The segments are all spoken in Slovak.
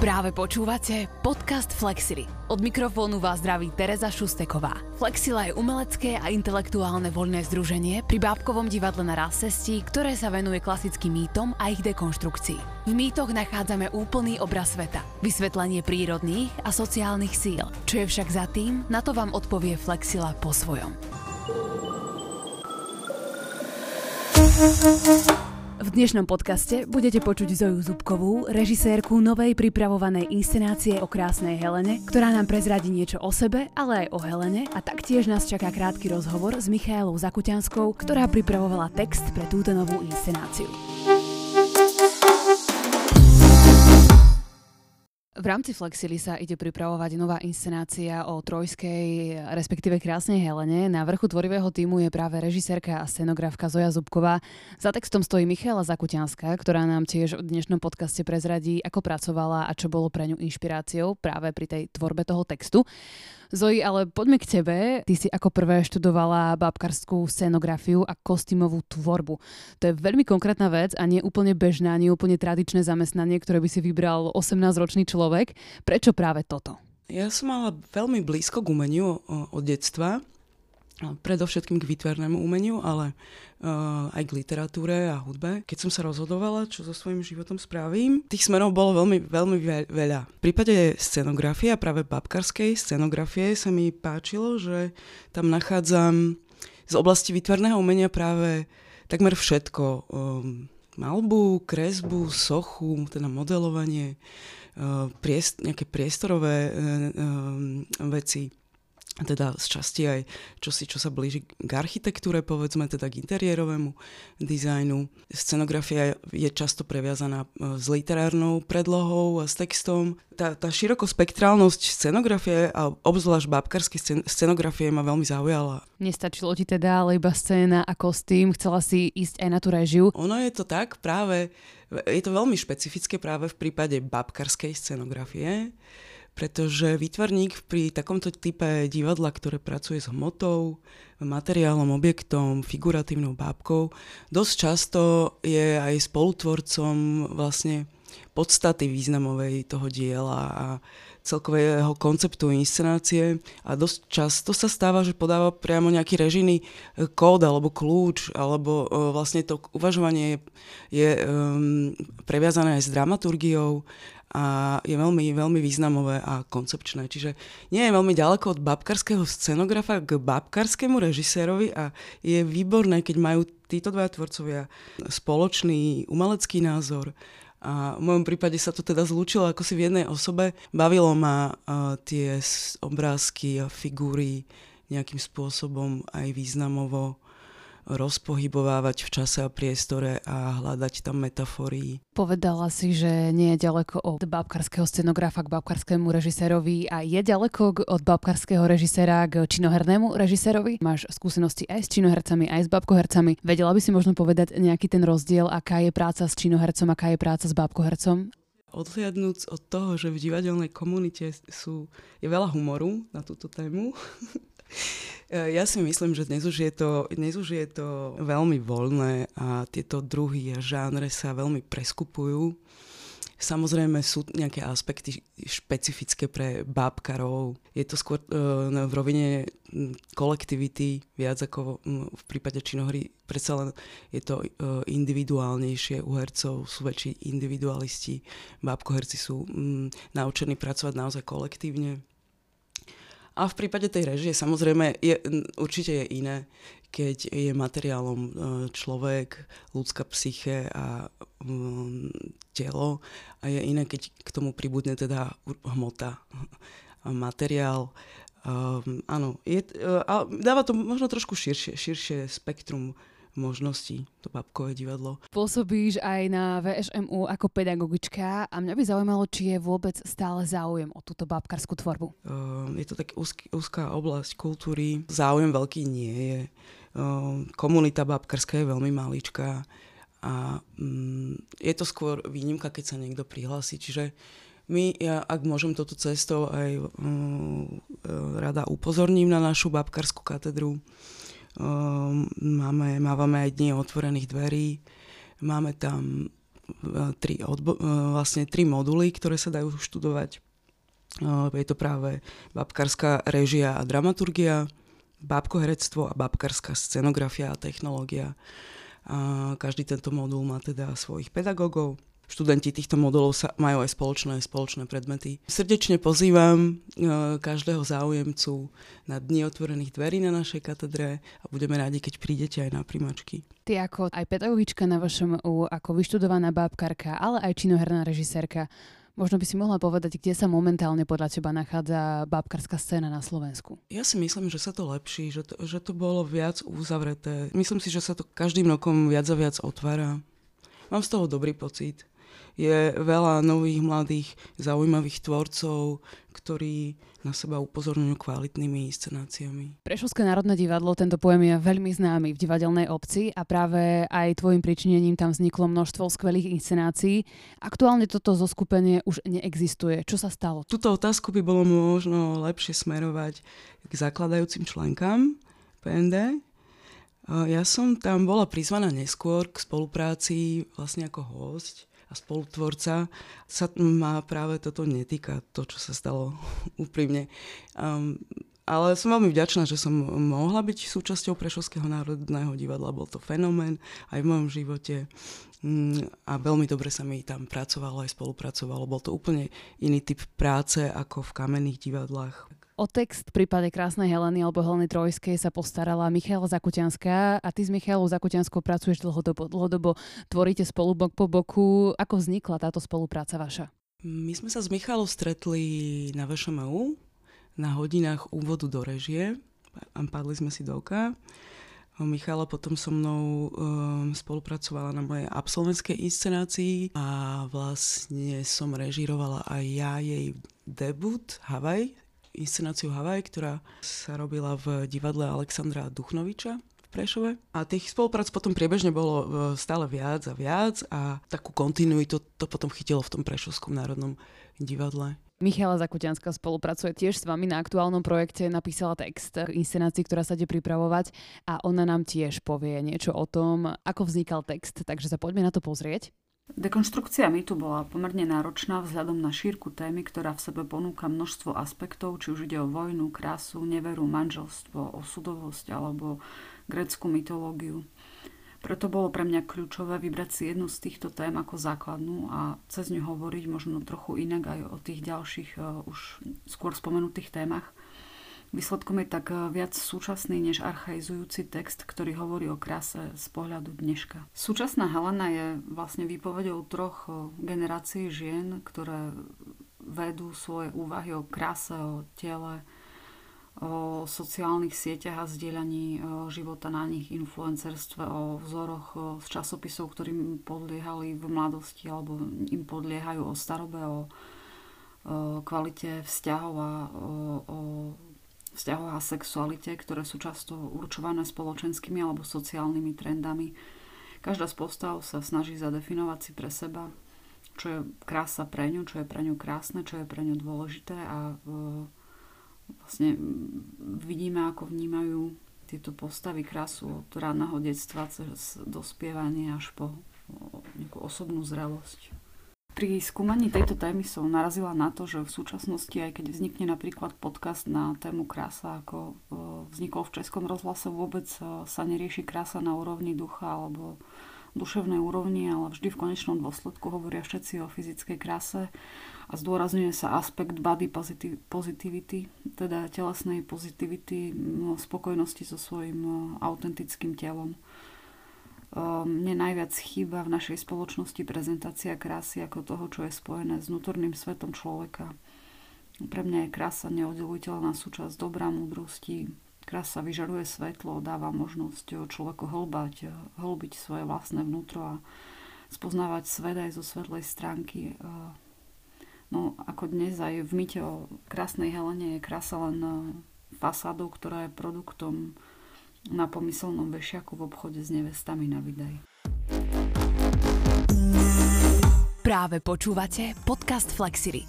Práve počúvate podcast Flexily. Od mikrofónu vás zdraví Tereza Šusteková. Flexila je umelecké a intelektuálne voľné združenie pri Bábkovom divadle na Rásestí, ktoré sa venuje klasickým mýtom a ich dekonštrukcii. V mýtoch nachádzame úplný obraz sveta, vysvetlenie prírodných a sociálnych síl. Čo je však za tým, na to vám odpovie Flexila po svojom. V dnešnom podcaste budete počuť Zoju Zubkovú, režisérku novej pripravovanej inscenácie o krásnej Helene, ktorá nám prezradí niečo o sebe, ale aj o Helene a taktiež nás čaká krátky rozhovor s Michailou Zakuťanskou, ktorá pripravovala text pre túto novú inscenáciu. Rámci Flexily sa ide pripravovať nová inscenácia o trojskej, respektíve krásnej Helene. Na vrchu tvorivého týmu je práve režisérka a scenografka Zoja Zubková. Za textom stojí Michala Zakutianská, ktorá nám tiež v dnešnom podcaste prezradí, ako pracovala a čo bolo pre ňu inšpiráciou práve pri tej tvorbe toho textu. Zoji, ale poďme k tebe. Ty si ako prvé študovala babkarskú scenografiu a kostýmovú tvorbu. To je veľmi konkrétna vec a nie úplne bežná, nie úplne tradičné zamestnanie, ktoré by si vybral 18-ročný človek. Prečo práve toto? Ja som mala veľmi blízko k umeniu od detstva predovšetkým k výtvarnému umeniu, ale uh, aj k literatúre a hudbe. Keď som sa rozhodovala, čo so svojím životom spravím, tých smerov bolo veľmi, veľmi veľa. V prípade scenografie a práve babkarskej scenografie sa mi páčilo, že tam nachádzam z oblasti výtvarného umenia práve takmer všetko. Um, malbu, kresbu, sochu, teda modelovanie, uh, priest, nejaké priestorové uh, veci teda z časti aj čosi, čo sa blíži k architektúre, povedzme teda k interiérovému dizajnu. Scenografia je často previazaná e, s literárnou predlohou a s textom. Tá, tá širokospektrálnosť scenografie a obzvlášť bábkarskej scenografie ma veľmi zaujala. Nestačilo ti teda ale iba scéna a kostým, chcela si ísť aj na tú režiu? Ono je to tak práve, je to veľmi špecifické práve v prípade bábkarskej scenografie, pretože výtvarník pri takomto type divadla, ktoré pracuje s hmotou, materiálom, objektom, figuratívnou bábkou, dosť často je aj spolutvorcom vlastne podstaty významovej toho diela a celkového konceptu inscenácie. A dosť často sa stáva, že podáva priamo nejaký režijný e, kód alebo kľúč, alebo uh, vlastne to uvažovanie je, je um, previazané aj s dramaturgiou a je veľmi, veľmi významové a koncepčné. Čiže nie je veľmi ďaleko od babkarského scenografa k babkarskému režisérovi a je výborné, keď majú títo dva tvorcovia spoločný umelecký názor. A v mojom prípade sa to teda zlúčilo ako si v jednej osobe. Bavilo ma tie obrázky a figúry nejakým spôsobom aj významovo rozpohybovávať v čase a priestore a hľadať tam metafory. Povedala si, že nie je ďaleko od bábkarského scenografa k bábkarskému režisérovi a je ďaleko od bábkarského režiséra k činohernému režisérovi? Máš skúsenosti aj s činohercami, aj s bábkohercami. Vedela by si možno povedať nejaký ten rozdiel, aká je práca s činohercom, aká je práca s bábkohercom? Odhliadnúc od toho, že v divadelnej komunite sú, je veľa humoru na túto tému, ja si myslím, že dnes už, je to, dnes už je to veľmi voľné a tieto druhy a žánre sa veľmi preskupujú. Samozrejme sú nejaké aspekty špecifické pre bábkarov. Je to skôr uh, v rovine kolektivity, viac ako v prípade činohry. Predsa len je to uh, individuálnejšie u hercov, sú väčší individualisti. Bábkoherci sú um, naučení pracovať naozaj kolektívne. A v prípade tej režie samozrejme je, určite je iné, keď je materiálom e, človek, ľudská psyche a um, telo a je iné, keď k tomu pribudne teda hmota, materiál. Um, áno, je, uh, a dáva to možno trošku širšie, širšie spektrum možností, to babkové divadlo. Pôsobíš aj na VŠMU ako pedagogička a mňa by zaujímalo, či je vôbec stále záujem o túto babkarskú tvorbu. Uh, je to tak úzky, úzká oblasť kultúry. Záujem veľký nie je. Uh, komunita babkarská je veľmi maličká a um, je to skôr výnimka, keď sa niekto prihlási. Čiže my, ja, ak môžem toto cestou, aj um, rada upozorním na našu babkarskú katedru. Ehm, máme, mávame aj dni otvorených dverí. Máme tam tri, odbo- vlastne tri moduly, ktoré sa dajú študovať. Je to práve babkárska režia a dramaturgia, bábkoherectvo a bábkarská scenografia a technológia. A každý tento modul má teda svojich pedagógov študenti týchto modulov sa majú aj spoločné, spoločné predmety. Srdečne pozývam e, každého záujemcu na dni otvorených dverí na našej katedre a budeme rádi, keď prídete aj na primačky. Ty ako aj pedagogička na vašom U, ako vyštudovaná bábkarka, ale aj činoherná režisérka, Možno by si mohla povedať, kde sa momentálne podľa teba nachádza bábkarská scéna na Slovensku? Ja si myslím, že sa to lepší, že to, že to bolo viac uzavreté. Myslím si, že sa to každým rokom viac a viac otvára. Mám z toho dobrý pocit je veľa nových, mladých, zaujímavých tvorcov, ktorí na seba upozorňujú kvalitnými inscenáciami. Prešovské národné divadlo, tento pojem je veľmi známy v divadelnej obci a práve aj tvojim pričinením tam vzniklo množstvo skvelých inscenácií. Aktuálne toto zoskupenie už neexistuje. Čo sa stalo? Túto otázku by bolo možno lepšie smerovať k zakladajúcim členkám PND, ja som tam bola prizvaná neskôr k spolupráci vlastne ako host a spolutvorca, sa ma práve toto netýka, to, čo sa stalo úprimne. Um, ale som veľmi vďačná, že som mohla byť súčasťou Prešovského národného divadla. Bol to fenomén aj v mojom živote mm, a veľmi dobre sa mi tam pracovalo aj spolupracovalo. Bol to úplne iný typ práce ako v kamenných divadlách. O text v prípade Krásnej Heleny alebo Heleny Trojskej sa postarala Michaela Zakutianská a ty s Michailou Zakutianskou pracuješ dlhodobo, dlhodobo, tvoríte spolu bok po boku. Ako vznikla táto spolupráca vaša? My sme sa s Michalou stretli na VŠMU na hodinách úvodu do režie a padli sme si do oka. Michala potom so mnou um, spolupracovala na mojej absolventskej inscenácii a vlastne som režirovala aj ja jej debut Havaj inscenáciu Havaj, ktorá sa robila v divadle Alexandra Duchnoviča v Prešove. A tých spoluprác potom priebežne bolo e, stále viac a viac a takú kontinuitu to potom chytilo v tom Prešovskom národnom divadle. Michala Zakutianská spolupracuje tiež s vami na aktuálnom projekte, napísala text k inscenácii, ktorá sa ide pripravovať a ona nám tiež povie niečo o tom, ako vznikal text, takže sa poďme na to pozrieť. Dekonštrukcia mýtu bola pomerne náročná vzhľadom na šírku témy, ktorá v sebe ponúka množstvo aspektov, či už ide o vojnu, krásu, neveru, manželstvo, osudovosť alebo grécku mytológiu. Preto bolo pre mňa kľúčové vybrať si jednu z týchto tém ako základnú a cez ňu hovoriť možno trochu inak aj o tých ďalších uh, už skôr spomenutých témach. Výsledkom je tak eh, viac súčasný než archaizujúci text, ktorý hovorí o kráse z pohľadu dneška. Súčasná Helena je vlastne výpovedou troch eh, generácií žien, ktoré vedú svoje úvahy o kráse, o tele, o sociálnych sieťach a zdieľaní eh, života na nich, influencerstve, o vzoroch z časopisov, ktorým podliehali v mladosti alebo im podliehajú o starobe, o, kvalite vzťahov a o, o vzťahoch a sexualite, ktoré sú často určované spoločenskými alebo sociálnymi trendami. Každá z postav sa snaží zadefinovať si pre seba, čo je krása pre ňu, čo je pre ňu krásne, čo je pre ňu dôležité a e, vlastne vidíme, ako vnímajú tieto postavy krásu od ranného detstva cez dospievanie až po nejakú osobnú zrelosť. Pri skúmaní tejto témy som narazila na to, že v súčasnosti, aj keď vznikne napríklad podcast na tému krása, ako e, vznikol v Českom rozhlase, vôbec e, sa nerieši krása na úrovni ducha alebo duševnej úrovni, ale vždy v konečnom dôsledku hovoria všetci o fyzickej kráse a zdôrazňuje sa aspekt body positivity, teda telesnej pozitivity, spokojnosti so svojím e, autentickým telom. Ehm, mne najviac chýba v našej spoločnosti prezentácia krásy ako toho, čo je spojené s vnútorným svetom človeka. Pre mňa je krása neoddeliteľná súčasť dobrá múdrosti. Krása vyžaruje svetlo, dáva možnosť človeku hlbať, hlbiť svoje vlastné vnútro a spoznávať svet aj zo svetlej stránky. Ehm, no ako dnes aj v myte o krásnej Helene je krása len fasádou, ktorá je produktom na pomyselnom vešiaku v obchode s nevestami na Vidaj. Práve počúvate podcast Flexity.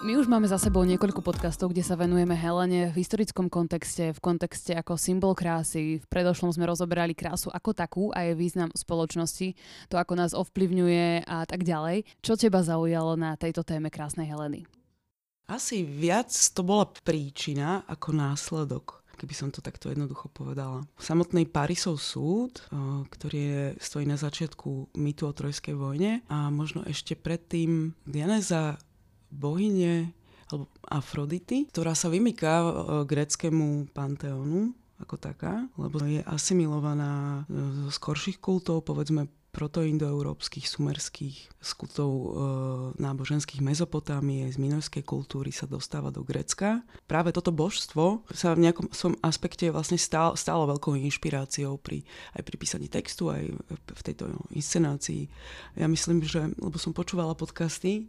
My už máme za sebou niekoľko podcastov, kde sa venujeme Helene v historickom kontexte, v kontexte ako symbol krásy. V predošlom sme rozoberali krásu ako takú a jej význam spoločnosti, to ako nás ovplyvňuje a tak ďalej. Čo teba zaujalo na tejto téme krásnej Heleny? Asi viac to bola príčina ako následok keby som to takto jednoducho povedala. Samotný Parisov súd, ktorý je, stojí na začiatku mýtu o Trojskej vojne a možno ešte predtým Dianeza bohyne alebo Afrodity, ktorá sa vymyká e, gréckému panteónu ako taká, lebo je asimilovaná e, zo skorších kultov, povedzme protoindoeurópskych, sumerských, z kultov e, náboženských Mezopotámie, z minojskej kultúry sa dostáva do Grécka. Práve toto božstvo sa v nejakom svojom aspekte vlastne stál, stálo veľkou inšpiráciou pri, aj pri písaní textu, aj v tejto inscenácii. Ja myslím, že, lebo som počúvala podcasty,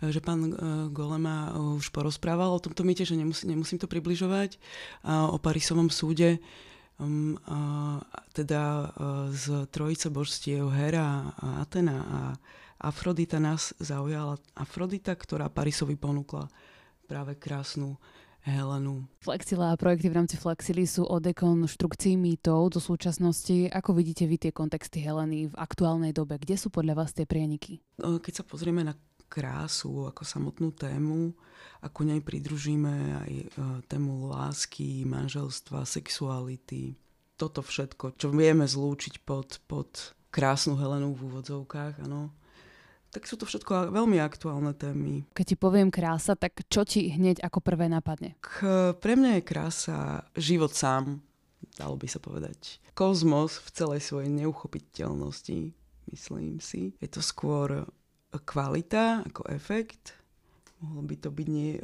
e, že pán e, Golema už porozprával o tomto mýte, že nemusí, nemusím to približovať, o Parisovom súde, um, uh, teda uh, z trojice božstiev Hera, a Atena a Afrodita nás zaujala. Afrodita, ktorá Parisovi ponúkla práve krásnu Helenu. Flexila a projekty v rámci Flexily sú o dekonštrukcii mýtov do súčasnosti. Ako vidíte vy tie kontexty Heleny v aktuálnej dobe? Kde sú podľa vás tie prieniky? No, keď sa pozrieme na krásu ako samotnú tému a ku nej pridružíme aj e, tému lásky, manželstva, sexuality. Toto všetko, čo vieme zlúčiť pod, pod krásnu Helenu v úvodzovkách, áno. Tak sú to všetko veľmi aktuálne témy. Keď ti poviem krása, tak čo ti hneď ako prvé napadne? K, pre mňa je krása život sám, dalo by sa povedať. Kozmos v celej svojej neuchopiteľnosti, myslím si. Je to skôr kvalita ako efekt. Mohlo by to byť nie,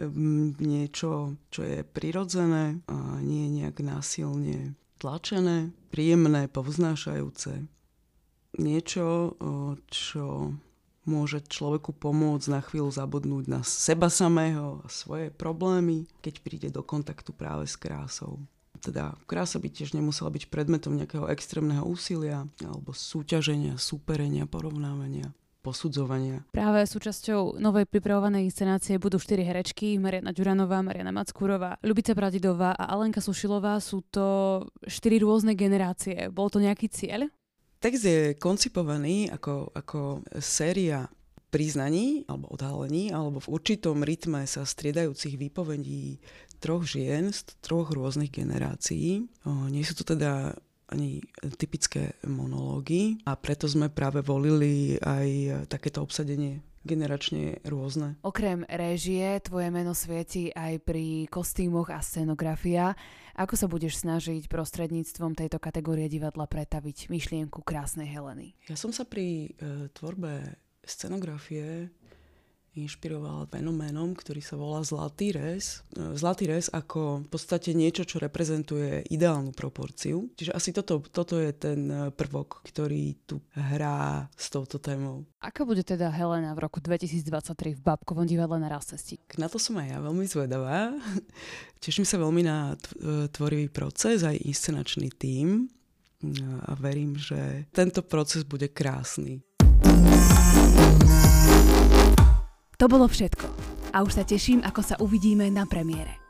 niečo, čo je prirodzené a nie nejak násilne tlačené, príjemné, povznášajúce. Niečo, čo môže človeku pomôcť na chvíľu zabudnúť na seba samého a svoje problémy, keď príde do kontaktu práve s krásou. Teda krása by tiež nemusela byť predmetom nejakého extrémneho úsilia alebo súťaženia, súperenia, porovnávania posudzovania. Práve súčasťou novej pripravovanej inscenácie budú štyri herečky, Mariana Ďuranová, Mariana Mackúrová, Ľubica Bradidová a Alenka Sušilová. Sú to štyri rôzne generácie. Bol to nejaký cieľ? Text je koncipovaný ako, ako séria priznaní alebo odhalení, alebo v určitom rytme sa striedajúcich výpovedí troch žien z troch rôznych generácií. O, nie sú to teda ani typické monológy a preto sme práve volili aj takéto obsadenie generačne rôzne. Okrem réžie, tvoje meno svieti aj pri kostýmoch a scenografia. Ako sa budeš snažiť prostredníctvom tejto kategórie divadla pretaviť myšlienku krásnej Heleny? Ja som sa pri e, tvorbe scenografie inšpiroval fenoménom, ktorý sa volá Zlatý res. E, Zlatý res ako v podstate niečo, čo reprezentuje ideálnu proporciu. Čiže asi toto, toto je ten e, prvok, ktorý tu hrá s touto témou. Aká bude teda Helena v roku 2023 v Babkovom divadle na Rastesti? Na to som aj ja veľmi zvedavá. Teším sa veľmi na e, tvorivý proces, aj inscenačný tím a verím, že tento proces bude krásny. To bolo všetko. A už sa teším, ako sa uvidíme na premiére.